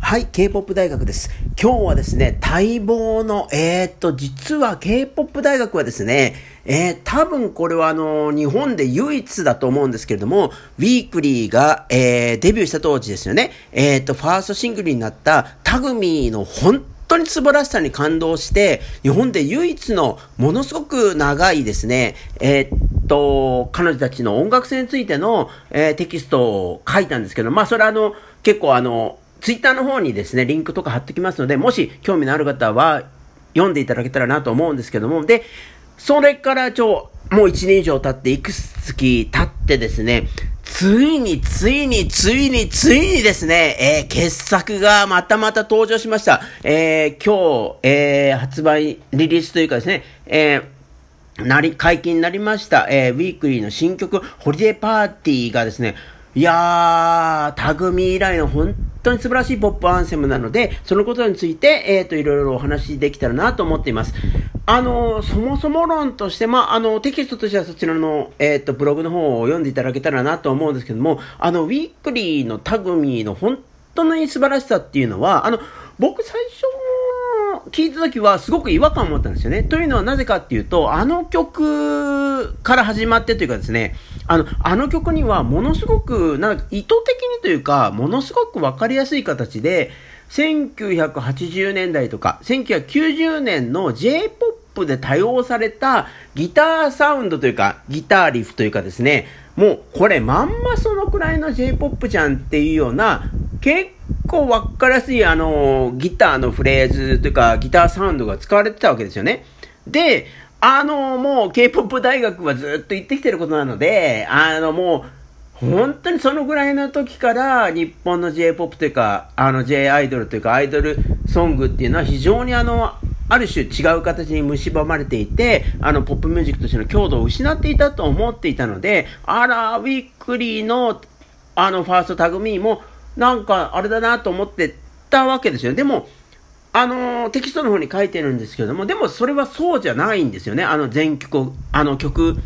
はい、K-POP 大学です。今日はですね、待望の、えー、っと、実は K-POP 大学はですね、えー、多分これはあの、日本で唯一だと思うんですけれども、ウィークリーが、えー、デビューした当時ですよね、えー、っと、ファーストシングルになったタグミーの本当に素晴らしさに感動して、日本で唯一のものすごく長いですね、えー、っと、彼女たちの音楽性についての、えー、テキストを書いたんですけど、まあそれはあの、結構あの、ツイッターの方にですね、リンクとか貼ってきますので、もし興味のある方は読んでいただけたらなと思うんですけども、で、それからちょ、もう1年以上経って、いくつ月経ってですね、ついに、ついに、ついに、ついにですね、えー、傑作がまたまた登場しました。えー、今日、えー、発売、リリースというかですね、え、なり、解禁になりました、え、ウィークリーの新曲、ホリデーパーティーがですね、いやー、タグミ以来の本当に素晴らしいポップアンセムなので、そのことについて、えっ、ー、と、いろいろお話できたらなと思っています。あの、そもそも論として、まあ、あの、テキストとしてはそちらの、えっ、ー、と、ブログの方を読んでいただけたらなと思うんですけども、あの、ウィークリーのタグミの本当に素晴らしさっていうのは、あの、僕最初聞いた時はすごく違和感を持ったんですよね。というのはなぜかっていうと、あの曲から始まってというかですね、あの、あの曲にはものすごく、なんか意図的にというか、ものすごくわかりやすい形で、1980年代とか、1990年の J-POP で多用されたギターサウンドというか、ギターリフというかですね、もうこれまんまそのくらいの J-POP じゃんっていうような、結構わかりやすいあの、ギターのフレーズというか、ギターサウンドが使われてたわけですよね。で、あの、もう K-POP 大学はずっと言ってきてることなので、あの、もう、本当にそのぐらいの時から日本の J-POP というか、あの J アイドルというかアイドルソングっていうのは非常にあの、ある種違う形に蝕まれていて、あの、ポップミュージックとしての強度を失っていたと思っていたので、あら、ウィークリーの、あの、ファーストタグミーも、なんか、あれだなと思ってたわけですよ。でも、あのー、テキストの方に書いてるんですけども、でもそれはそうじゃないんですよね。あの全曲をあの曲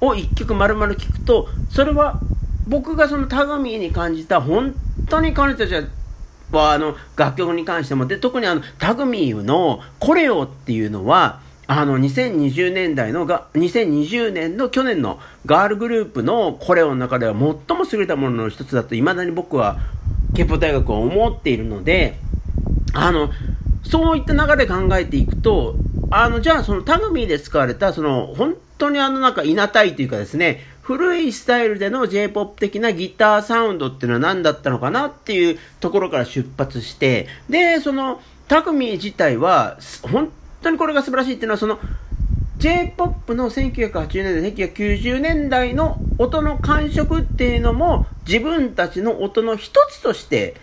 を一曲丸々聴くと、それは僕がそのタガミーに感じた本当に彼女たちは、あの、楽曲に関しても、で、特にあの、タグミーのコレオっていうのは、あの、2020年代のが、2020年の去年のガールグループのコレオの中では最も優れたものの一つだと、未だに僕は憲法大学は思っているので、あの、そういった流れで考えていくと、あの、じゃあそのタグミーで使われた、その、本当にあのなんか、いなたいというかですね、古いスタイルでの J-POP 的なギターサウンドっていうのは何だったのかなっていうところから出発して、で、その、タグミー自体は、本当にこれが素晴らしいっていうのは、その、J-POP の1980年代、1990年代の音の感触っていうのも自分たちの音の一つとして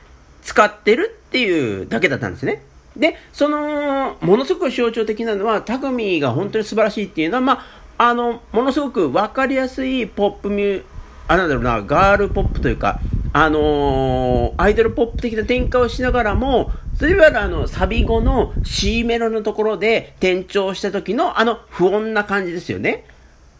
使ってるっていうだけだったんですね。で、その、ものすごく象徴的なのは、タグミが本当に素晴らしいっていうのは、まあ、あの、ものすごくわかりやすいポップミュー、あ、なんだろうな、ガールポップというか、あのー、アイドルポップ的な展開をしながらも、それはあの、サビ後の C メロのところで転調した時のあの不穏な感じですよね。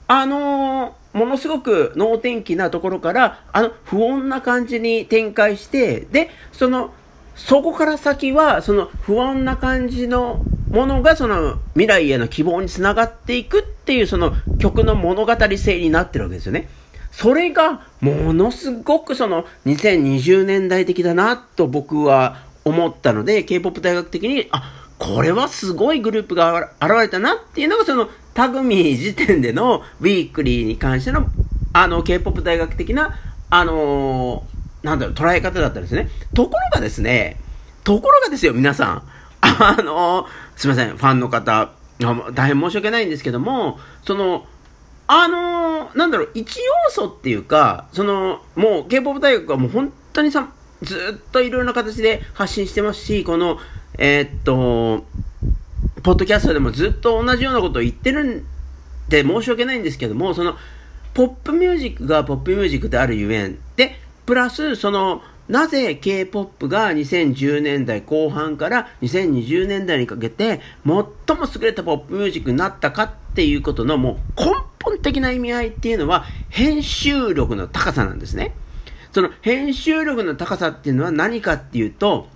あのー、ものすごく能天気なところから、あの不穏な感じに展開して、で、その、そこから先は、その不穏な感じのものがその未来への希望につながっていくっていうその曲の物語性になってるわけですよね。それがものすごくその2020年代的だなと僕は思ったので、K-POP 大学的に、あ、これはすごいグループが現れたなっていうのがそのタグミー時点でのウィークリーに関してのあの K-POP 大学的なあのー、なんだろう、捉え方だったんですね。ところがですね、ところがですよ、皆さん。あの、すいません、ファンの方、大変申し訳ないんですけども、その、あの、なんだろう、一要素っていうか、その、もう K-POP 大学はもう本当にさ、ずっといろいろな形で発信してますし、この、えー、っと、ポッドキャストでもずっと同じようなことを言ってるんで申し訳ないんですけども、その、ポップミュージックがポップミュージックであるゆえん。で、プラス、その、なぜ K-POP が2010年代後半から2020年代にかけて最も優れたポップミュージックになったかっていうことのもう根本的な意味合いっていうのは編集力の高さなんですね。その編集力の高さっていうのは何かっていうと、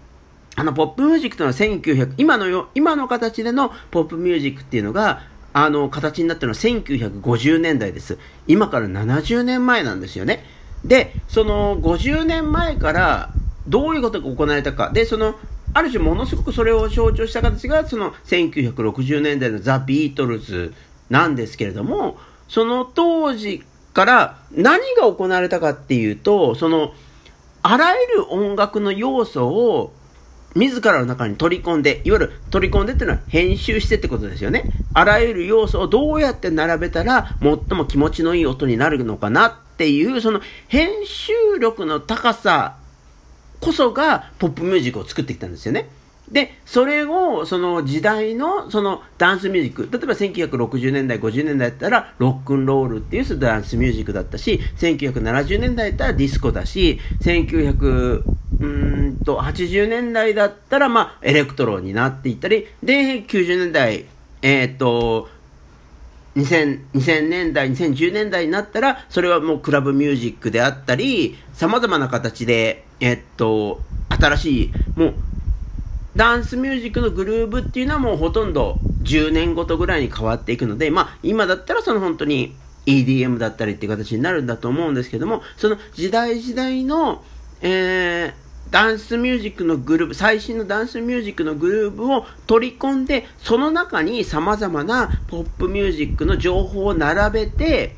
あの、ポップミュージックというのは1900、今のよ、今の形でのポップミュージックっていうのが、あの、形になったのは1950年代です。今から70年前なんですよね。で、その50年前からどういうことが行われたか。で、その、ある種ものすごくそれを象徴した形が、その1960年代のザ・ビートルズなんですけれども、その当時から何が行われたかっていうと、その、あらゆる音楽の要素を自らの中に取り込んで、いわゆる取り込んでっていうのは編集してってことですよね。あらゆる要素をどうやって並べたら最も気持ちのいい音になるのかなっていう、その編集力の高さこそがポップミュージックを作ってきたんですよね。で、それを、その時代の、そのダンスミュージック、例えば1960年代、50年代だったら、ロックンロールっていうダンスミュージックだったし、1970年代だったらディスコだし、1900、うんと、80年代だったら、まあ、エレクトロになっていったり、で、90年代、えー、っと、2000, 2000年代、2010年代になったら、それはもうクラブミュージックであったり、様々な形で、えっと、新しい、もう、ダンスミュージックのグルーブっていうのはもうほとんど10年ごとぐらいに変わっていくので、まあ今だったらその本当に EDM だったりっていう形になるんだと思うんですけども、その時代時代の、えー、ダンスミュージックのグループ、最新のダンスミュージックのグループを取り込んで、その中に様々なポップミュージックの情報を並べて、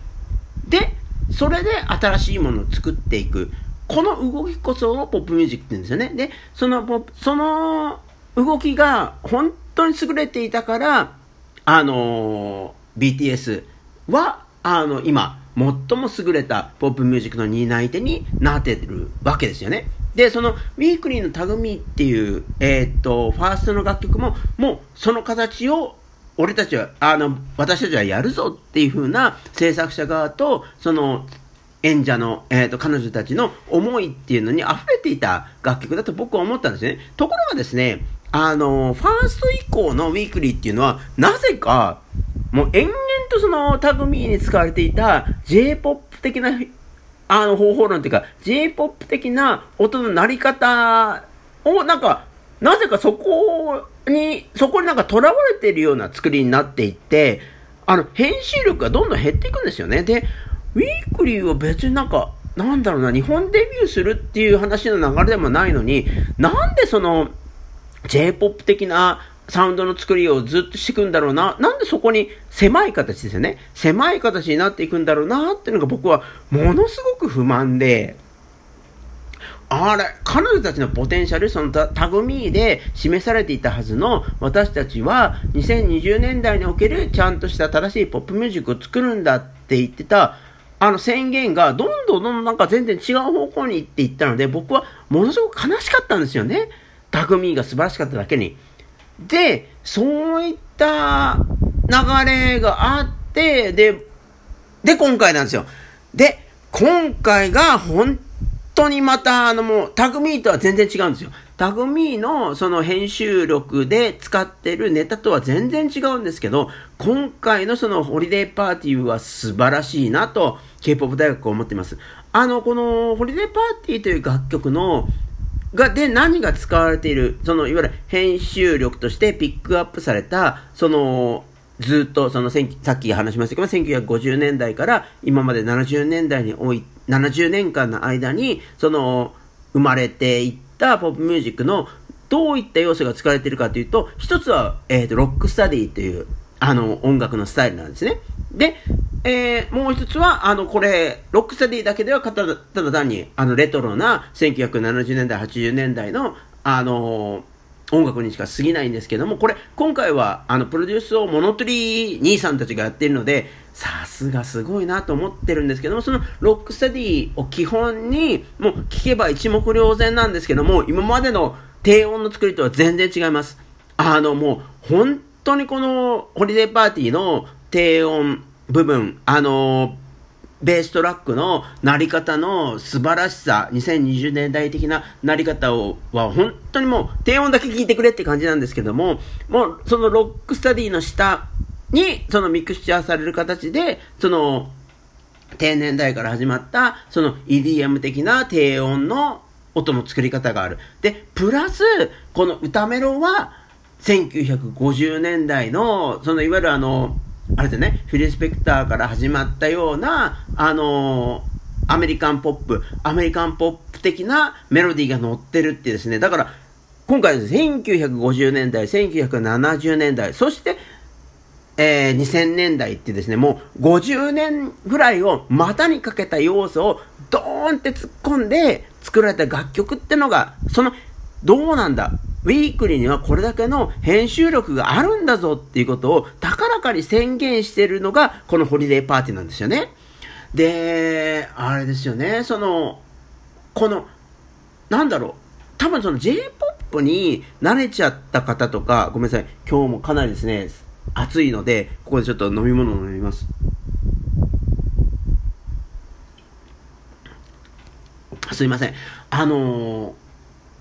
で、それで新しいものを作っていく。この動きこそをポップミュージックって言うんですよね。で、そのポその動きが本当に優れていたから、あのー、BTS は、あの、今、最も優れたポップミュージックの担い手になってるわけですよね。で、その、ウィークリーのタグミーっていう、えー、っと、ファーストの楽曲も、もう、その形を、俺たちは、あの、私たちはやるぞっていう風な制作者側と、その、演者の、えっ、ー、と、彼女たちの思いっていうのに溢れていた楽曲だと僕は思ったんですね。ところがですね、あの、ファースト以降のウィークリーっていうのは、なぜか、もう延々とそのタグミーに使われていた J-POP 的な、あの方法論っていうか、J-POP 的な音の鳴り方をなんか、なぜかそこに、そこになんか囚われてるような作りになっていって、あの、編集力がどんどん減っていくんですよね。で、ウィークリーは別になんか、なんだろうな、日本デビューするっていう話の流れでもないのに、なんでその、J-POP 的なサウンドの作りをずっとしていくんだろうな。なんでそこに狭い形ですよね。狭い形になっていくんだろうなっていうのが僕はものすごく不満で、あれ、彼女たちのポテンシャル、そのタグミーで示されていたはずの私たちは2020年代におけるちゃんとした正しいポップミュージックを作るんだって言ってたあの宣言がどんどんどんどんなんか全然違う方向に行っていったので僕はものすごく悲しかったんですよね。タグミーが素晴らしかっただけに。で、そういった流れがあって、で、で、今回なんですよ。で、今回が本当にまた、あのもう、タグミーとは全然違うんですよ。タグミーのその編集力で使ってるネタとは全然違うんですけど、今回のそのホリデーパーティーは素晴らしいなと、K-POP 大学は思っています。あの、このホリデーパーティーという楽曲のが、で、何が使われている、その、いわゆる編集力としてピックアップされた、その、ずっと、その、さっき話しましたけど、1950年代から今まで70年代におい、70年間の間に、その、生まれていったポップミュージックのどういった要素が使われているかというと、一つは、えっ、ー、と、ロックステディという、あの、音楽のスタイルなんですね。で、えー、もう一つは、あの、これ、ロックステディだけではただただ単に、あの、レトロな1970年代、80年代の、あのー、音楽にしか過ぎないんですけども、これ、今回は、あの、プロデュースをモノトリー兄さんたちがやっているので、さすがすごいなと思ってるんですけども、そのロックスタディを基本に、もう聞けば一目瞭然なんですけども、今までの低音の作りとは全然違います。あの、もう、本当にこの、ホリデーパーティーの低音、部分、あの、ベーストラックのなり方の素晴らしさ、2020年代的ななり方をは本当にもう低音だけ聞いてくれって感じなんですけども、もうそのロックスタディの下にそのミクスチャーされる形で、その低年代から始まったその EDM 的な低音の音の作り方がある。で、プラス、この歌メロは、1950年代の、そのいわゆるあの、あれでね、フィリス・ペクターから始まったような、あのアメリカンポップ、アメリカンポップ的なメロディーが乗ってるってですね、だから、今回です、1950年代、1970年代、そして、えー、2000年代ってですね、もう50年ぐらいを股にかけた要素をドーンって突っ込んで作られた楽曲ってのが、その、どうなんだ？ウィークリーにはこれだけの編集力があるんだぞっていうことを高らかに宣言してるのがこのホリデーパーティーなんですよね。で、あれですよね、その、この、なんだろう、多分その J-POP に慣れちゃった方とか、ごめんなさい、今日もかなりですね、暑いので、ここでちょっと飲み物を飲みます。すいません。あのー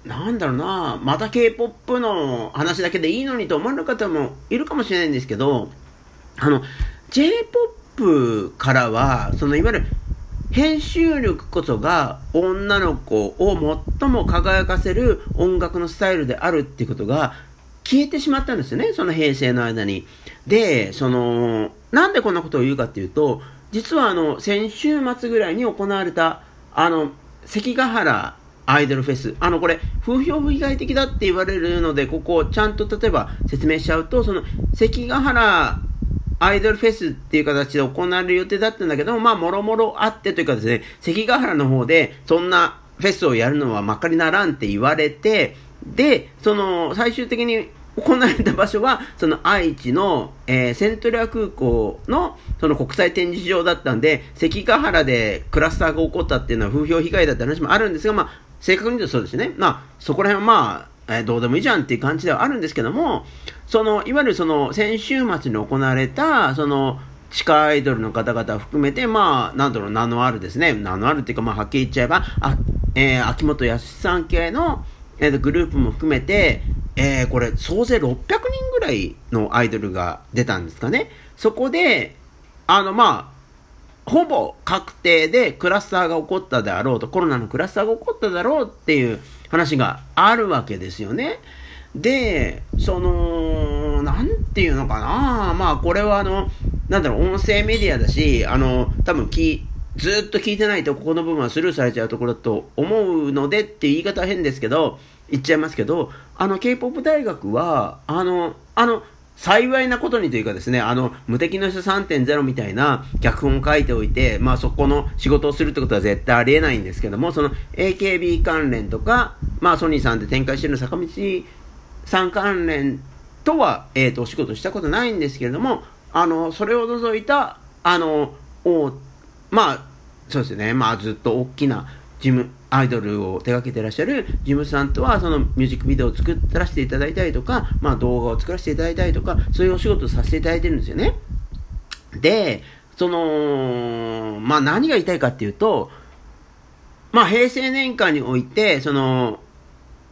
なんだろうな、また K-POP の話だけでいいのにと思われる方もいるかもしれないんですけど、あの、J-POP からは、そのいわゆる編集力こそが女の子を最も輝かせる音楽のスタイルであるっていうことが消えてしまったんですよね、その平成の間に。で、その、なんでこんなことを言うかっていうと、実はあの、先週末ぐらいに行われた、あの、関ヶ原アイドルフェス。あの、これ、風評被害的だって言われるので、ここ、ちゃんと例えば説明しちゃうと、その、関ヶ原アイドルフェスっていう形で行われる予定だったんだけども、まあ、もろもろあってというかですね、関ヶ原の方で、そんなフェスをやるのはまかりならんって言われて、で、その、最終的に行われた場所は、その愛知の、えー、セントリア空港の、その国際展示場だったんで、関ヶ原でクラスターが起こったっていうのは風評被害だって話もあるんですが、まあ、正確に言うとそうですね。まあ、そこら辺はまあ、えー、どうでもいいじゃんっていう感じではあるんですけども、その、いわゆるその、先週末に行われた、その、地下アイドルの方々含めて、まあ、なんだろう、名のあるですね、名のあるっていうか、まあ、はっきり言っちゃえば、あ、えー、秋元康さん系の、えー、グループも含めて、えー、これ、総勢600人ぐらいのアイドルが出たんですかね。そこで、あの、まあ、ほぼ確定でクラスターが起こったであろうと、コロナのクラスターが起こっただろうっていう話があるわけですよね。で、その、なんていうのかな、まあこれはあの、なんだろう、音声メディアだし、あの、多分き、ずっと聞いてないとここの部分はスルーされちゃうところだと思うのでっていう言い方は変ですけど、言っちゃいますけど、あの K-POP 大学は、あの、あの、幸いなことにというかですね、あの、無敵の人3.0みたいな脚本を書いておいて、まあそこの仕事をするってことは絶対ありえないんですけども、その AKB 関連とか、まあソニーさんで展開してる坂道さん関連とは、えっ、ー、と、お仕事したことないんですけれども、あの、それを除いた、あの、おまあ、そうですね、まあずっと大きな事務、アイドルを手掛けてらっしゃる事務さんとはそのミュージックビデオを作らせていただいたりとか、まあ、動画を作らせていただいたりとかそういうお仕事をさせていただいてるんですよね。でそのまあ何が言いたいかっていうとまあ平成年間においてその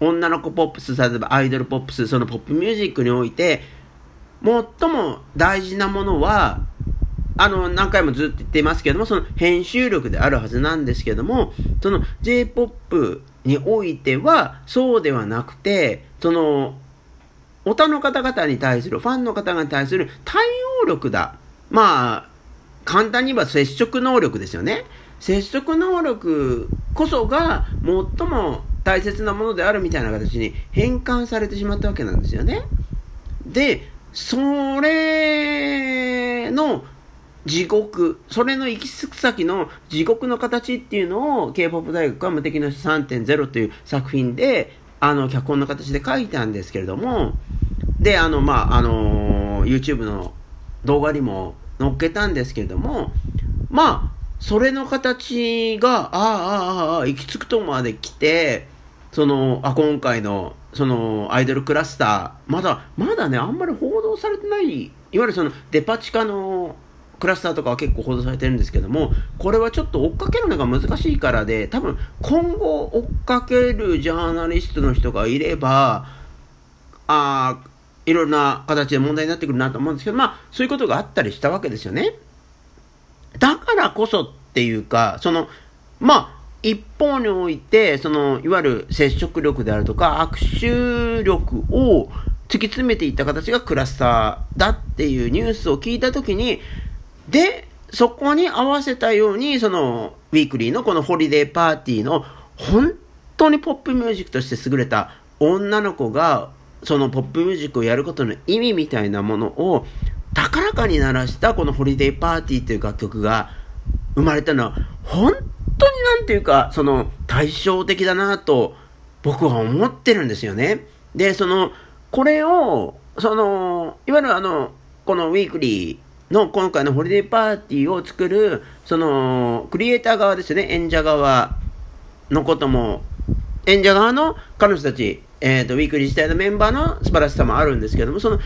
女の子ポップス、例えばアイドルポップス、そのポップミュージックにおいて、最も大事なものは、あの、何回もずっと言ってますけども、その編集力であるはずなんですけども、その J-POP においては、そうではなくて、その、オタの方々に対する、ファンの方々に対する対応力だ。まあ、簡単に言えば接触能力ですよね。接触能力こそが最も大切なものであるみたいな形に変換されてしまったわけなんですよね。で、それの地獄、それの行き着く先の地獄の形っていうのを K-POP 大学は無敵の人3.0という作品で、あの、脚本の形で書いたんですけれども、で、あの、まあ、あの、YouTube の動画にも載っけたんですけれども、まあ、それの形が、ああ、ああ、ああ、行き着くとまで来て、その、あ、今回の、その、アイドルクラスター、まだ、まだね、あんまり報道されてない、いわゆるその、デパ地下のクラスターとかは結構報道されてるんですけども、これはちょっと追っかけるのが難しいからで、多分今後追っかけるジャーナリストの人がいれば、あいろんな形で問題になってくるなと思うんですけど、まあ、そういうことがあったりしたわけですよね。だからこそっていうか、その、まあ、一方において、その、いわゆる接触力であるとか、握手力を突き詰めていった形がクラスターだっていうニュースを聞いたときに、で、そこに合わせたように、その、ウィークリーのこのホリデーパーティーの、本当にポップミュージックとして優れた女の子が、そのポップミュージックをやることの意味みたいなものを、高らかに鳴らしたこのホリデーパーティーという楽曲が生まれたのは、本当になんていうか、その対照的だなと僕は思ってるんですよね。で、その、これを、その、いわゆるあの、このウィークリーの今回のホリデーパーティーを作る、その、クリエイター側ですね、演者側のことも、演者側の彼女たち、えっ、ー、と、ウィークリー自体のメンバーの素晴らしさもあるんですけども、その、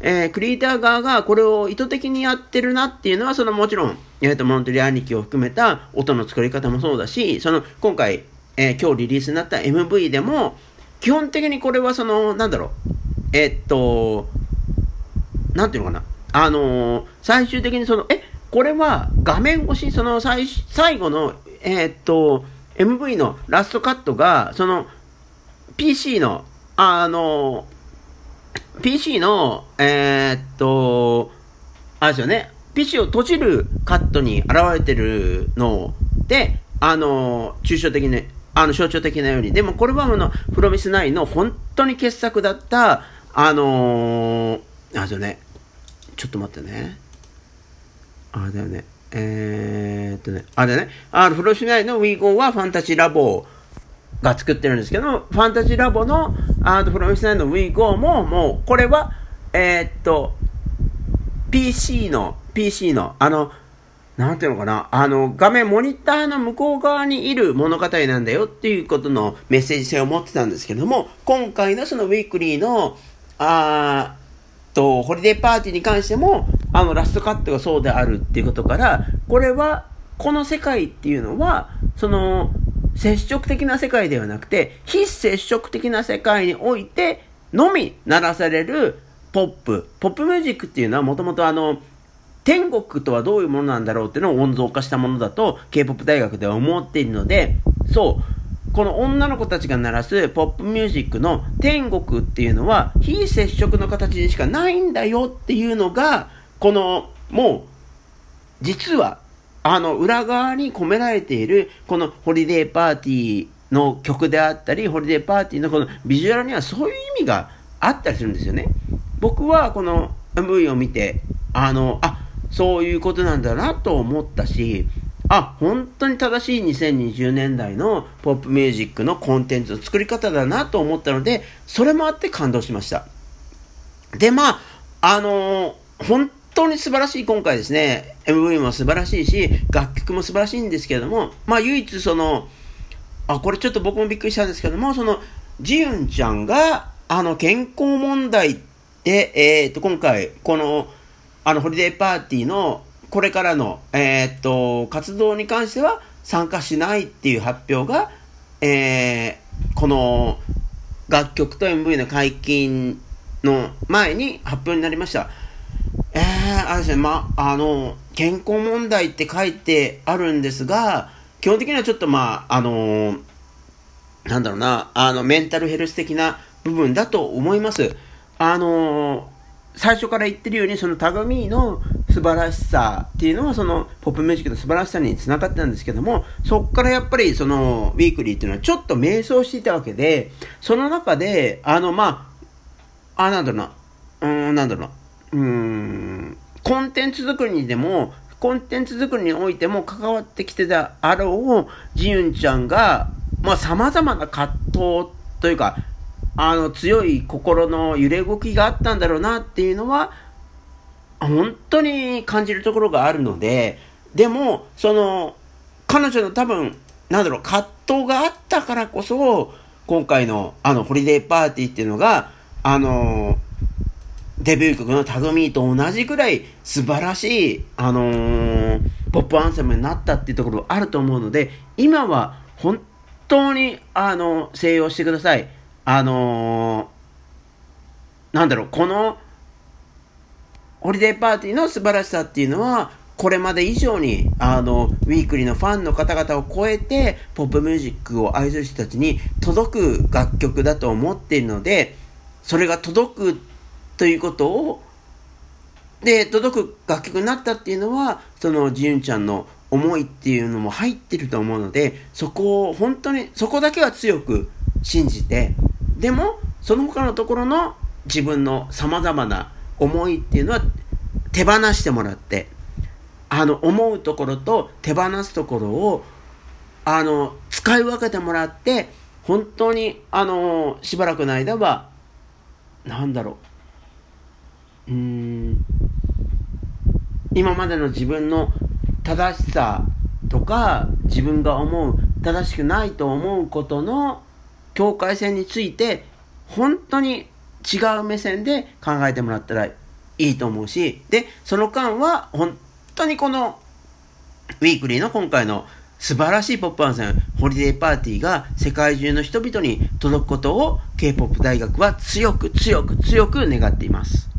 えー、クリエイター側がこれを意図的にやってるなっていうのは、そのもちろん、えっ、ー、と、モントリア兄貴を含めた音の作り方もそうだし、その、今回、えー、今日リリースになった MV でも、基本的にこれはその、なんだろう、えっと、なんていうのかな、あの最終的にその、え、これは画面越し、その最最後の、えっと、MV のラストカットが、その、PC の、あの PC の、えー、っと、あれですよね、PC を閉じるカットに現れてるので、あの、抽象的な、あの、象徴的なように。でもこれはあの、プロミス9の本当に傑作だった、あのー、あれだよね、ちょっと待ってね。あれだよね。えー、っとね、あれだね。あの、プロミス9の WeGo はファンタジーラボが作ってるんですけど、ファンタジーラボの、あと、プロミスナインの WeGo も、もう、これは、えー、っと、PC の、PC の、あの、なんていうのかな、あの、画面、モニターの向こう側にいる物語なんだよっていうことのメッセージ性を持ってたんですけども、今回のそのウィークリーの、あーと、ホリデーパーティーに関しても、あの、ラストカットがそうであるっていうことから、これは、この世界っていうのは、その、接触的な世界ではなくて、非接触的な世界においてのみ鳴らされるポップ。ポップミュージックっていうのはもともとあの、天国とはどういうものなんだろうっていうのを温存化したものだと K-POP 大学では思っているので、そう、この女の子たちが鳴らすポップミュージックの天国っていうのは非接触の形でしかないんだよっていうのが、この、もう、実はあの、裏側に込められている、このホリデーパーティーの曲であったり、ホリデーパーティーのこのビジュアルにはそういう意味があったりするんですよね。僕はこの MV を見て、あの、あ、そういうことなんだなと思ったし、あ、本当に正しい2020年代のポップミュージックのコンテンツの作り方だなと思ったので、それもあって感動しました。で、まあ、あのー、本当に素晴らしい今回ですね、MV も素晴らしいし、楽曲も素晴らしいんですけれども、まあ唯一その、あ、これちょっと僕もびっくりしたんですけども、その、ジユンちゃんが、あの、健康問題で、えっ、ー、と、今回、この、あの、ホリデーパーティーの、これからの、えっ、と、活動に関しては参加しないっていう発表が、えー、この、楽曲と MV の解禁の前に発表になりました。えー、あれですね、ま、あの、健康問題って書いてあるんですが、基本的にはちょっとまあ、あのなんだろうな、あの、メンタルヘルス的な部分だと思います。あの最初から言ってるように、そのタガミーの素晴らしさっていうのは、そのポップミュージックの素晴らしさにつながってたんですけども、そこからやっぱりそのウィークリーっていうのはちょっと迷走していたわけで、その中で、あの、まあ、あ、なんだろうな、うーん、なんだろうな、うん、コンテンツ作りにでも、コンテンツ作りにおいても関わってきてたあろう、ジユンちゃんが、まあ、様々な葛藤というか、あの、強い心の揺れ動きがあったんだろうなっていうのは、本当に感じるところがあるので、でも、その、彼女の多分、なんだろう、葛藤があったからこそ、今回の、あの、ホリデーパーティーっていうのが、あのデビュー曲のタグミーと同じくらい素晴らしい、あのー、ポップアンセムになったっていうところあると思うので、今は本当に、あの、静養してください。あのー、なんだろう、この、ホリデーパーティーの素晴らしさっていうのは、これまで以上に、あの、ウィークリーのファンの方々を超えて、ポップミュージックを愛する人たちに届く楽曲だと思っているので、それが届くということを、で、届く楽曲になったっていうのは、その、じゆんちゃんの思いっていうのも入ってると思うので、そこを本当に、そこだけは強く信じて、でも、その他のところの自分の様々な思いっていうのは手放してもらって、あの、思うところと手放すところを、あの、使い分けてもらって、本当に、あの、しばらくの間は、なんだろう、うん、今までの自分の正しさとか、自分が思う、正しくないと思うことの境界線について、本当に違う目線で考えてもらったらいいと思うし、で、その間は、本当にこの、ウィークリーの今回の素晴らしいポップアンセン、ホリデーパーティーが世界中の人々に届くことを K-POP 大学は強く強く強く願っています。